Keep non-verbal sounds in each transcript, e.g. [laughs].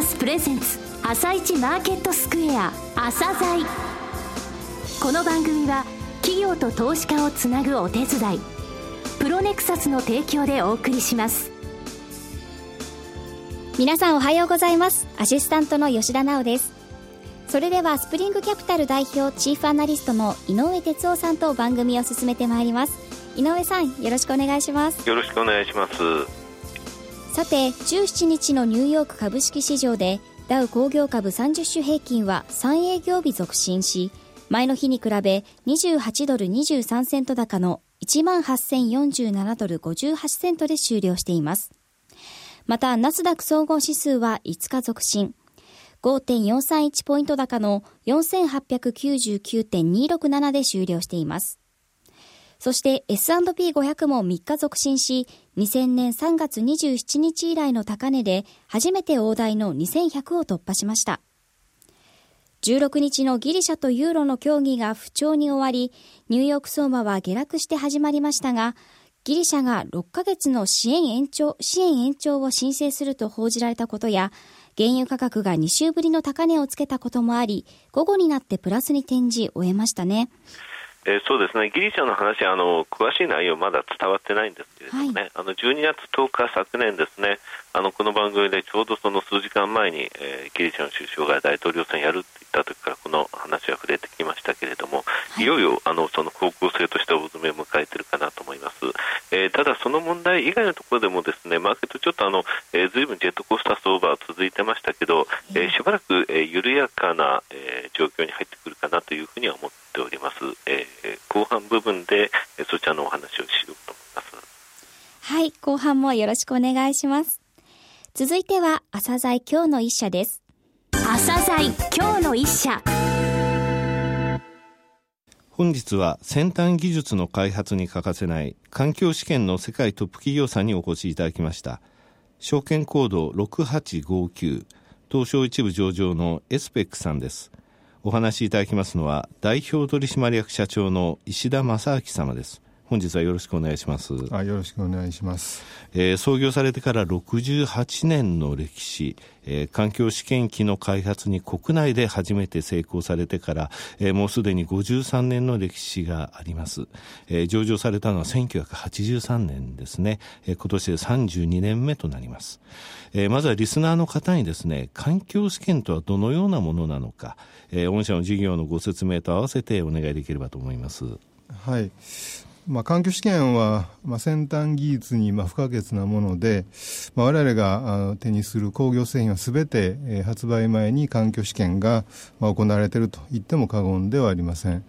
サスプレゼンツ朝一マーケットスクエア朝鮮。この番組は企業と投資家をつなぐお手伝いプロネクサスの提供でお送りします。皆さんおはようございます。アシスタントの吉田直です。それではスプリングキャピタル代表チーフアナリストの井上哲夫さんと番組を進めてまいります。井上さんよろしくお願いします。よろしくお願いしますさて17日のニューヨーク株式市場でダウ工業株30種平均は3営業日続伸し前の日に比べ28ドル23セント高の18,047ドル58セントで終了しています。またナスダック総合指数は5日続伸。5.431ポイント高の4899.267で終了しています。そして S&P500 も3日続伸し、2000年3月27日以来の高値で初めて大台の2100を突破しました。16日のギリシャとユーロの協議が不調に終わり、ニューヨーク相場は下落して始まりましたが、ギリシャが6ヶ月の支援延長、支援延長を申請すると報じられたことや、原油価格が2週ぶりの高値をつけたこともあり、午後になってプラスに転じ終えましたね。えー、そうですね。ギリシャの話あの詳しい内容まだ伝わってないんですけれどもね、はい、あの12月10日昨年ですね。あのこの番組でちょうどその数時間前に、えー、ギリシャの首相が大統領選やるって言った時からこの話は触れてきましたけれども、はい、いよいよあのその方向性として大詰めを迎えているかなと思います、えー、ただその問題以外のところでもですねマーケットちょっとあの、えー、ずいぶんジェットコースター相場続いてましたけど、えー、しばらく、えー、緩やかな、えー、状況に入ってくるかなというふうには思っております、えー、後半部分で、えー、そちらのお話をしようと思います。はい後半もよろしくお願いします。続いては朝鮮今日の一社です。朝鮮今日の一社。本日は先端技術の開発に欠かせない環境試験の世界トップ企業さんにお越しいただきました。証券コード6859東証一部上場のエスペックさんですお話しいただきますのは代表取締役社長の石田正明様です。本日はよろしくお願いします。あよろしくお願いします、えー、創業されてから68年の歴史、えー、環境試験機の開発に国内で初めて成功されてから、えー、もうすでに53年の歴史があります、えー、上場されたのは1983年ですね、えー、今年で32年目となります、えー、まずはリスナーの方にですね環境試験とはどのようなものなのか、えー、御社の事業のご説明と合わせてお願いできればと思います。はいまあ、環境試験は、まあ、先端技術にまあ不可欠なもので、まあ、我々が手にする工業製品はすべて、えー、発売前に環境試験が、まあ、行われていると言っても過言ではありません。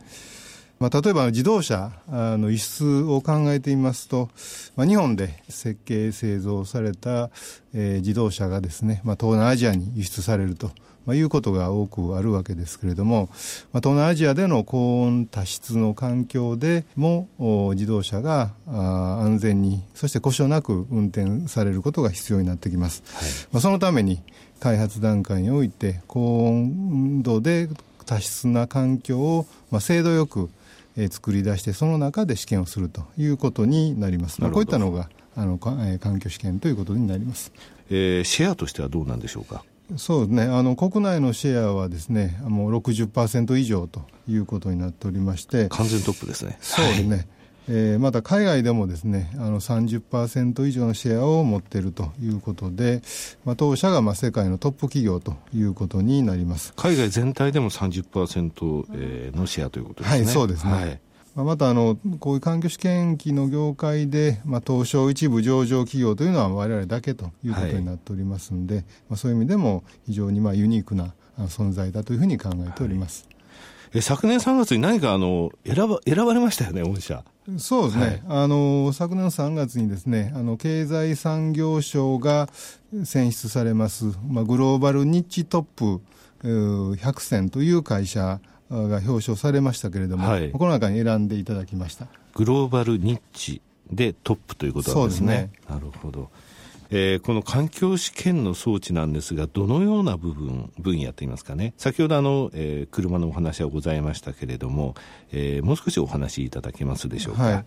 まあ、例えば自動車の輸出を考えてみますと、まあ、日本で設計製造された、えー、自動車がですね、まあ、東南アジアに輸出されると。まあ、いうことが多くあるわけですけれども、まあ、東南アジアでの高温多湿の環境でも自動車が安全にそして故障なく運転されることが必要になってきます、はい、まあ、そのために開発段階において高温度で多湿な環境を、まあ、精度よくえー、作り出してその中で試験をするということになります。まあ、こういったのがあの、えー、環境試験ということになります。えー、シェアとしてはどうなんでしょうか？そうですね。あの国内のシェアはですねもう60%以上ということになっておりまして。完全トップですね。そうですね、はい、えー、また海外でもですねあの30%以上のシェアを持っているということで、まあ、当社がまあ世界のトップ企業ということになります。海外全体でも30%、えー、のシェアということですね。はいそうですね、はいまたあのこういう環境試験機の業界で、まあ、東証一部上場企業というのは我々だけということになっておりますので、はい、まあ、そういう意味でも非常にまあユニークな存在だというふうに考えております。はい、え昨年3月に何かあの選ば選ばれましたよね、御社。そうですね、はい、あの昨年の3月にですねあの経済産業省が選出されます、まあ、グローバルニッチトップ100選という会社が表彰されましたけれども、はい、この中に選んでいただきました。グローバルニッチでトップということなんですね。すね。なるほど。えー、この環境試験の装置なんですが、どのような部分、分野といいますかね、先ほどあの、えー、車のお話はございましたけれども、えー、もう少しお話しいただけますでしょうか？はい、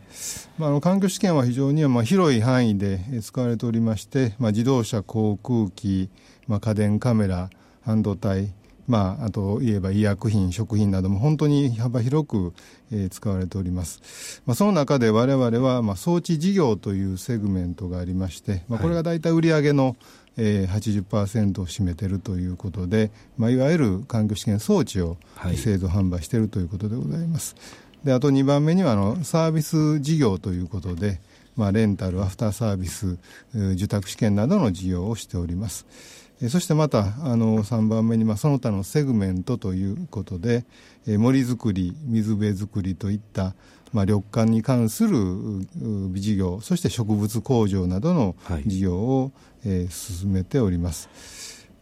まあ、あの環境試験は非常にまあ広い範囲で使われておりまして、まあ、自動車、航空機、まあ、家電カメラ、半導体、まあ、あと言えば医薬品、食品なども本当に幅広く、えー、使われております。まあ、その中で我々は、まあ、装置事業というセグメントがありまして、まあ、これが大体売上の、えー、80%を占めているということで、まあ、いわゆる環境試験装置を製造販売しているということでございます。であと2番目にはあのサービス事業ということで、まあ、レンタル、アフターサービス、受託試験などの事業をしております。そしてまたあの3番目に、まあ、その他のセグメントということで、え森づくり水辺づくりといった、まあ、緑化に関する事業そして植物工場などの事業を、はい、えー、進めております。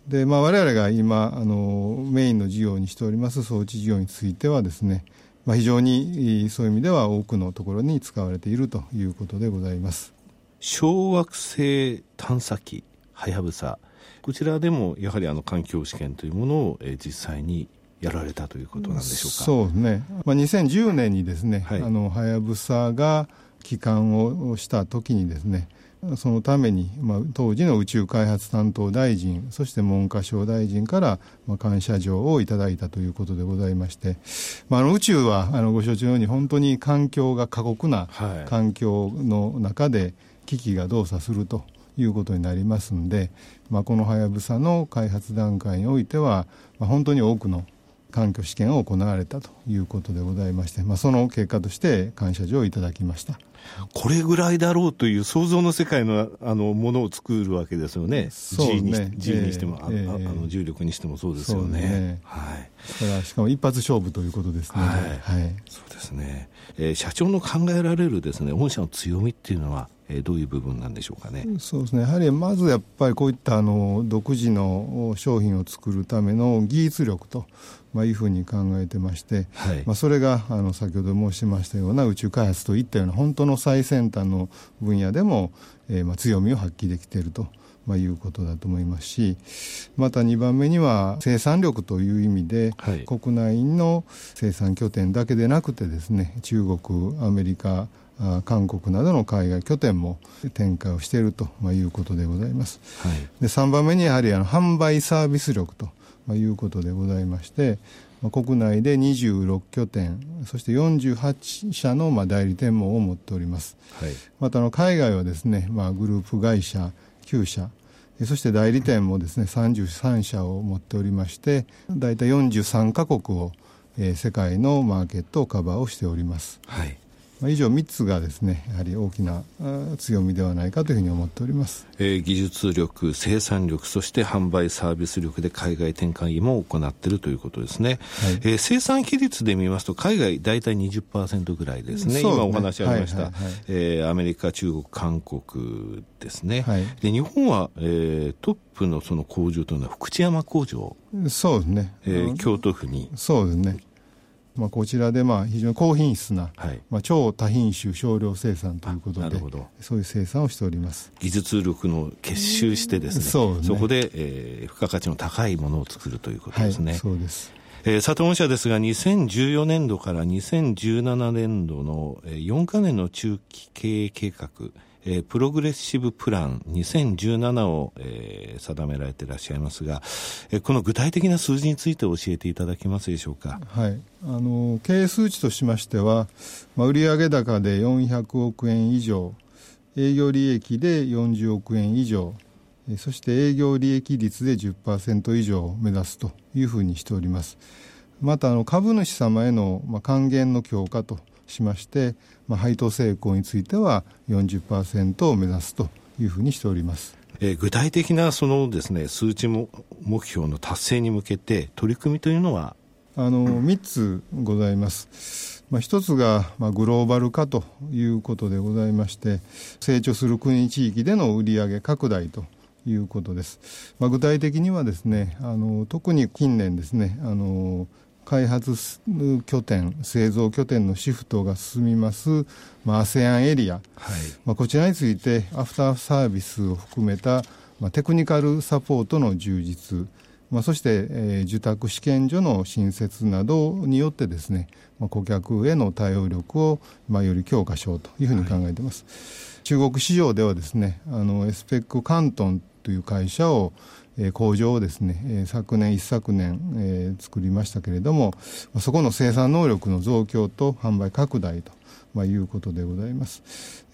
でまあ、我々が今あのメインの事業にしております装置事業についてはですね、まあ、非常にそういう意味では多くのところに使われているということでございます。小惑星探査機はやぶさこちらでもやはりあの環境試験というものを、え実際にやられたということなんでしょうか。そうですね。まあ、2010年にですね、はい、あのはやぶさが帰還をした時にですね、そのために、まあ、当時の宇宙開発担当大臣、そして文科省大臣から、まあ、感謝状をいただいたということでございまして、まあ、あの宇宙はあのご承知のように本当に環境が過酷な環境の中で機器が動作するということになりますんで、まあ、このはやぶさの開発段階においては、まあ、本当に多くの環境試験を行われたということでございまして、まあ、その結果として感謝状をいただきましたこれぐらいだろうという想像の世界のあのものを作るわけですよね、そうね G にしても、えー、ああの重力にしてもそうですよね。ねはい、それはしかも一発勝負ということですね。はい、はい、そうですね、えー、社長の考えられるですね御社の強みっていうのはえー、どういう部分なんでしょうかね。そうですね。やはりまずやっぱりこういったあの独自の商品を作るための技術力と。まあ、いうふうに考えてまして、はい、まあ、それがあの先ほど申しましたような宇宙開発といったような本当の最先端の分野でも、えー、まあ強みを発揮できていると。まあ、いうことだと思いますしまた2番目には生産力という意味で、はい、国内の生産拠点だけでなくてですね中国アメリカ韓国などの海外拠点も展開をしているということでございます。はい、で3番目にやはりあの販売サービス力ということでございまして、国内で26拠点、そして48社のまあ代理店網を持っております。はい、またの海外はですね、まあ、グループ会社9社、そして代理店もですね33社を持っておりまして、大体43カ国を、えー、世界のマーケットをカバーをしております。はいまあ、以上3つがですねやはり大きな強みではないかというふうに思っております、えー、技術力、生産力、そして販売サービス力で海外展開も行っているということですね、はい、えー、生産比率で見ますと海外大体20%ぐらいですね、すね。今お話ありました、はいはいはい、えー、アメリカ、中国、韓国ですね、はい、で日本は、えー、トップのその工場というのは福知山工場。そうですね、えー、京都府に。そうですねまあ、こちらでまあ非常に高品質な、はい、まあ、超多品種少量生産ということでそういう生産をしております。技術力の結集してですねそうね。そこで、えー、付加価値の高いものを作るということですね、はい、そうです。えー、佐藤本社ですが、2014年度から2017年度の4か年の中期経営計画、えー、プログレッシブプラン2017を、えー、定められていらっしゃいますが、えー、この具体的な数字について教えていただけますでしょうか？はい。あの、経営数値としましては、まあ、売上高で400億円以上、営業利益で40億円以上、そして営業利益率で10%以上を目指すというふうにしております。またあの株主様への還元の強化としまして、まあ、配当成功については40%を目指すというふうにしております。えー、具体的なそのですね数値も目標の達成に向けて取り組みというのは？あの3つございます。まあ、1つが、まあ、グローバル化ということでございまして成長する国地域での売上拡大ということです。まあ、具体的にはですねあの特に近年ですねあの開発拠点、製造拠点のシフトが進みます、まあ、ASEAN エリア、はい。まあ、こちらについてアフターサービスを含めた、まあ、テクニカルサポートの充実、まあ、そして、えー、受託試験所の新設などによってですね、まあ、顧客への対応力を、まあ、より強化しようというふうに考えています、はい、中国市場ではですねあのエスペック関東という会社をえー、工場をですね、昨年、一昨年、え、作りましたけれども、そこの生産能力の増強と販売拡大と、まあ、いうことでございます。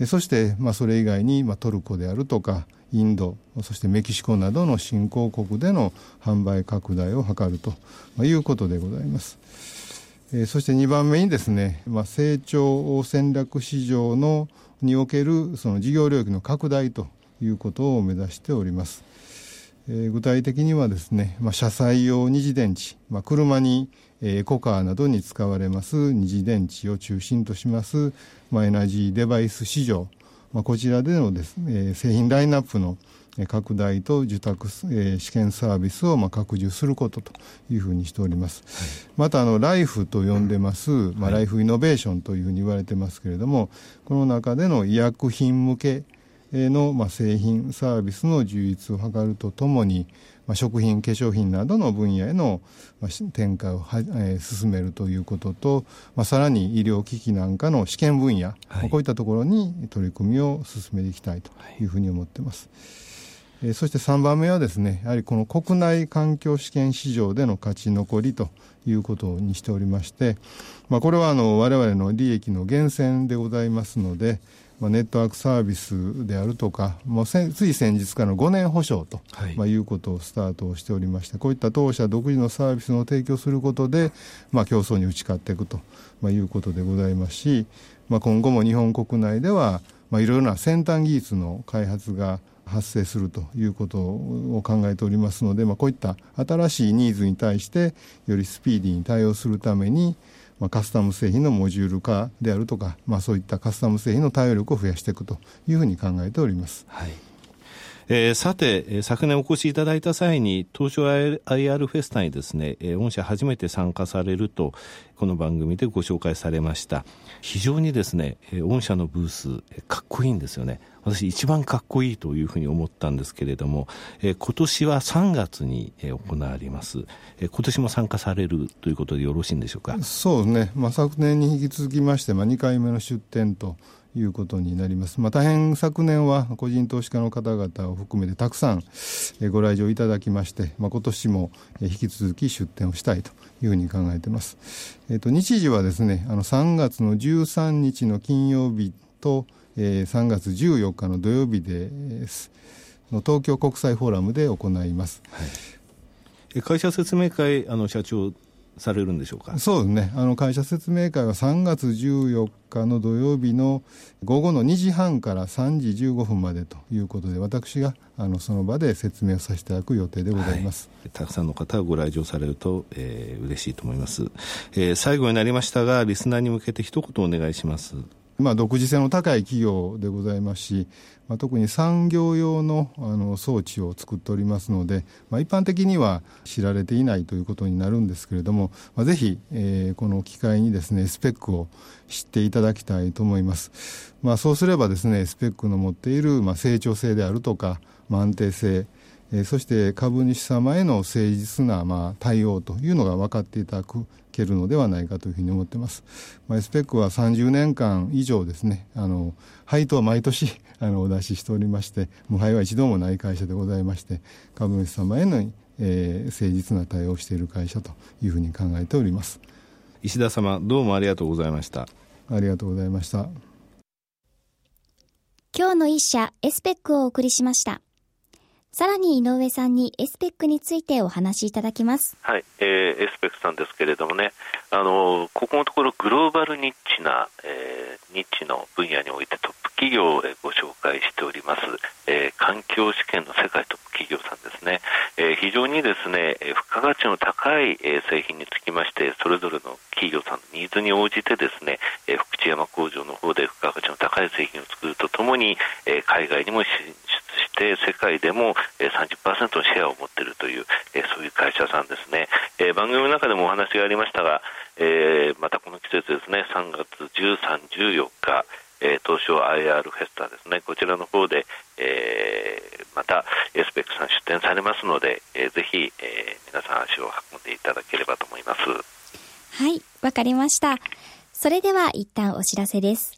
そして、まあ、それ以外に、まあ、トルコであるとか、インド、そしてメキシコなどの新興国での販売拡大を図ると、まあ、いうことでございます。そして2番目にですね、まあ、成長戦略市場のにおけるその事業領域の拡大ということを目指しております。えー、具体的にはですね、まあ、車載用二次電池、まあ、車に、えー、エコカーなどに使われます二次電池を中心とします、まあ、エナジーデバイス市場、まあ、こちらでのですね、えー、製品ラインナップの拡大と受託、えー、試験サービスをまあ拡充することというふうにしております。はい、またあのライフと呼んでます、まあ、ライフイノベーションというふうに言われてますけれども、この中での医薬品向けの、まあ、製品サービスの充実を図るとともに、まあ、食品化粧品などの分野への、まあ、展開をは、えー、進めるということと、まあ、さらに医療機器なんかの試験分野、はい、こういったところに取り組みを進めていきたいというふうに思っています。えー、そして3番目はですねやはりこの国内環境試験市場での勝ち残りということにしておりまして、まあ、これはあの我々の利益の源泉でございますので、まあ、ネットワークサービスであるとか、もうつい先日からの5年保証と、はいまあ、いうことをスタートをしておりまして、こういった当社独自のサービスの提供することで、まあ、競争に打ち勝っていくと、まあ、いうことでございますし、まあ、今後も日本国内では、まあ、いろいろな先端技術の開発が発生するということを考えておりますので、まあ、こういった新しいニーズに対してよりスピーディーに対応するために、まあ、カスタム製品のモジュール化であるとか、まあ、そういったカスタム製品の対応力を増やしていくというふうに考えております。はいえー、さて、昨年お越しいただいた際に、東証 IR フェスタにですね、御社初めて参加されると、この番組でご紹介されました。非常にですね、御社のブース、かっこいいんですよね。私一番かっこいいというふうに思ったんですけれども、今年は3月に、行われます、今年も参加されるということでよろしいんでしょうか？そうですね、まあ、昨年に引き続きまして、まあ、2回目の出展ということになります。まあ、大変昨年は個人投資家の方々を含めてたくさんご来場いただきまして、まあ、今年も引き続き出展をしたいというふうに考えています。えっ、と、日時はですね、あの3月の13日の金曜日と、えー、3月14日の土曜日です、の東京国際フォーラムで行います。はい、会社説明会あの社長されるんでしょうか？そうですね。あの会社説明会は3月14日の土曜日の午後の2時半から3時15分までということで私があのその場で説明をさせていただく予定でございます、はい、たくさんの方がご来場されると、えー、嬉しいと思います、えー、最後になりましたがリスナーに向けて一言お願いしますまあ、独自性の高い企業でございますし、まあ、特に産業用のあの装置を作っておりますので、まあ、一般的には知られていないということになるんですけれども、まあ、ぜひ、えー、この機会にですねスペックを知っていただきたいと思います、まあ、そうすればですねスペックの持っている、まあ、成長性であるとか、まあ、安定性えー、そして株主様への誠実な、まあ、対応というのが分かっていただけるのではないかというふうに思っています。まあ、スペックは30年間以上ですね、あの配当は毎年 [laughs] あのお出ししておりまして、無配は一度もない会社でございまして、株主様への、えー、誠実な対応をしている会社というふうに考えております。石田様、どうもありがとうございました。ありがとうございました。今日の一社、エスペックをお送りしました。さらに井上さんにエスペックについてお話しいただきます。はい、えー、エスペックさんですけれどもね、あのここのところグローバルニッチな、えー、ニッチの分野においてトップ企業をご紹介しております、えー、環境試験の世界トップ企業さんですね、えー、非常にですね付加価値の高い、えー、製品につきましてそれぞれの企業さんのニーズに応じてですね、えー、福知山工場の方で付加価値の高い製品を作るとともに、えー、海外にも進出して世界でも30%のシェアを持っているというそういう会社さんですね、え番組の中でもお話がありましたが、えまたこの季節ですね3月13、14日えー、東証 IR フェスタですね、こちらの方で、えー、またエスペックさん出展されますので、えー、ぜひ、えー、皆さん足を運んでいただければと思います。はい、わかりました。それでは一旦お知らせです。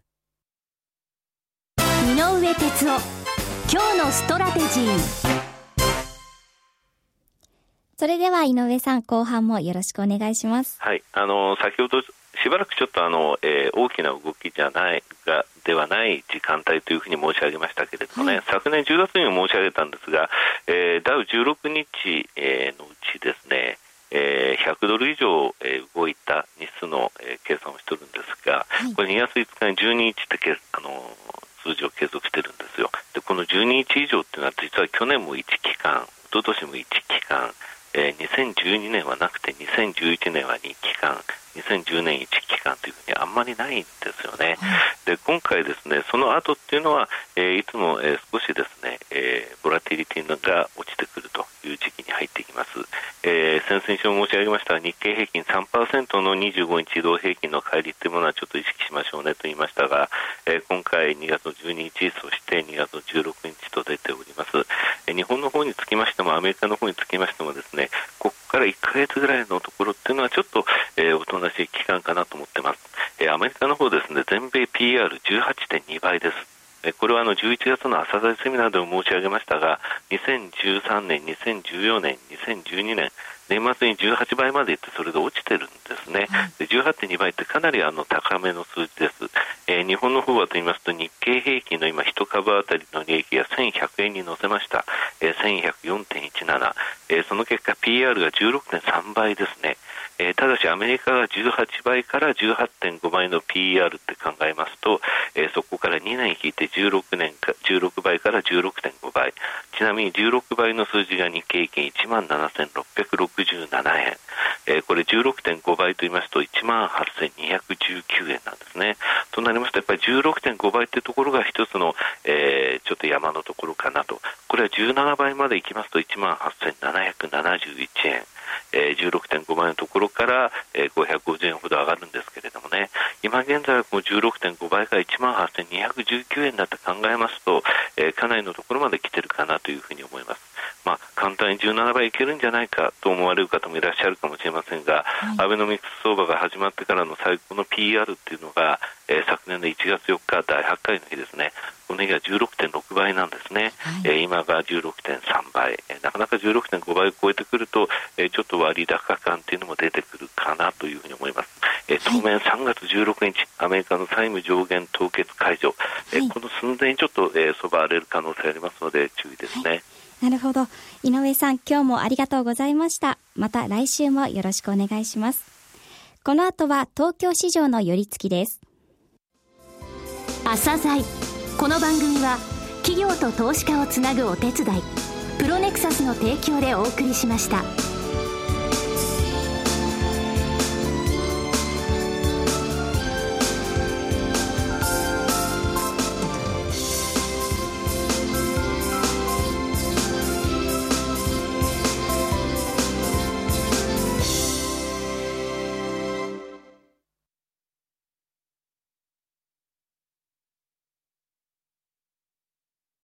井上哲夫。今日のストラテジー。それでは井上さん後半もよろしくお願いします。はい。あの先ほどしばらくちょっとあの、えー、大きな動きじゃないがではない時間帯というふうに申し上げましたけれどもね、はい、昨年10月にも申し上げたんですが、えー、ダウ16日、えー、のうちですねえー、100ドル以上、えー、動いた日数の、えー、計算をしてるんですが、はい、これ2月5日に12日ってけあの数字を継続してるんですよ。で、この12日以上っていうのは実は去年も1期間、一昨年も1期間、えー、2012年はなくて2011年は2期間、2010年1期間というふうにあんまりないんですよね。で今回ですねその後っていうのは、えー、いつも、えー、少しですね、えー、ボラティリティが落ちてくるという時期に入ってきます。えー、先々週申し上げました日経平均3%の25日移動平均の乖離というものはちょっと意識しましょうねと言いましたが、えー、今回2月の12日そして2月の16日と出ております、えー、日本の方につきましてもアメリカの方につきましてもですねここから1か月ぐらいのところっていうのはちょっと、えー、おとなしい期間かなと思ってます、えー、アメリカの方ですね全米 PR18.2 倍です。これはあの11月の朝鮮セミナーでも申し上げましたが、2013年、2014年、2012年、年末に18倍までいって、それで落ちてるんですね、で18.2倍ってかなりあの高めの数字です、えー、日本の方はと言いますと、日経平均の今、1株当たりの利益が1100円に乗せました、えー、1104.17、えー、その結果、PR が16.3倍ですね。えー、ただしアメリカが18倍から18.5倍の PR って考えますと、えー、そこから2年引いて16年か16倍から16.5倍。ちなみに16倍の数字が日経平均1万7667円、えー、これ16.5倍と言いますと1万8219円なんですね。となりますとやっぱり16.5倍というところが一つの、えー、ちょっと山のところかなと。これは17倍までいきますと1万8771円。えー、16.5倍のところから、えー、550円ほど上がるんですけれどもね、今現在はこの16.5倍から1万8219円だと考えますと、えー、かなりのところまで来てるかなというふうに思います。まあ、簡単に17倍いけるんじゃないかと思われる方もいらっしゃるかもしれませんが、はい、アベノミクス相場が始まってからの最高の PR っていうのが、えー、昨年の1月4日第8回の日ですね、この日が16.6倍なんですね、はい、えー、今が16.3倍、えー、なかなか16.5倍を超えてくると、えー、ちょっと割高感っていうのも出てくるかなというふうに思います。えー、当面3月16日、アメリカの債務上限凍結解除、えー、この寸前にちょっと、えー、そば荒れる可能性ありますので注意ですね。なるほど。井上さん、今日もありがとうございました。また来週もよろしくお願いします。この後は東京市場の寄り付きです。朝鮮この番組は企業と投資家をつなぐお手伝いプロネクサスの提供でお送りしました。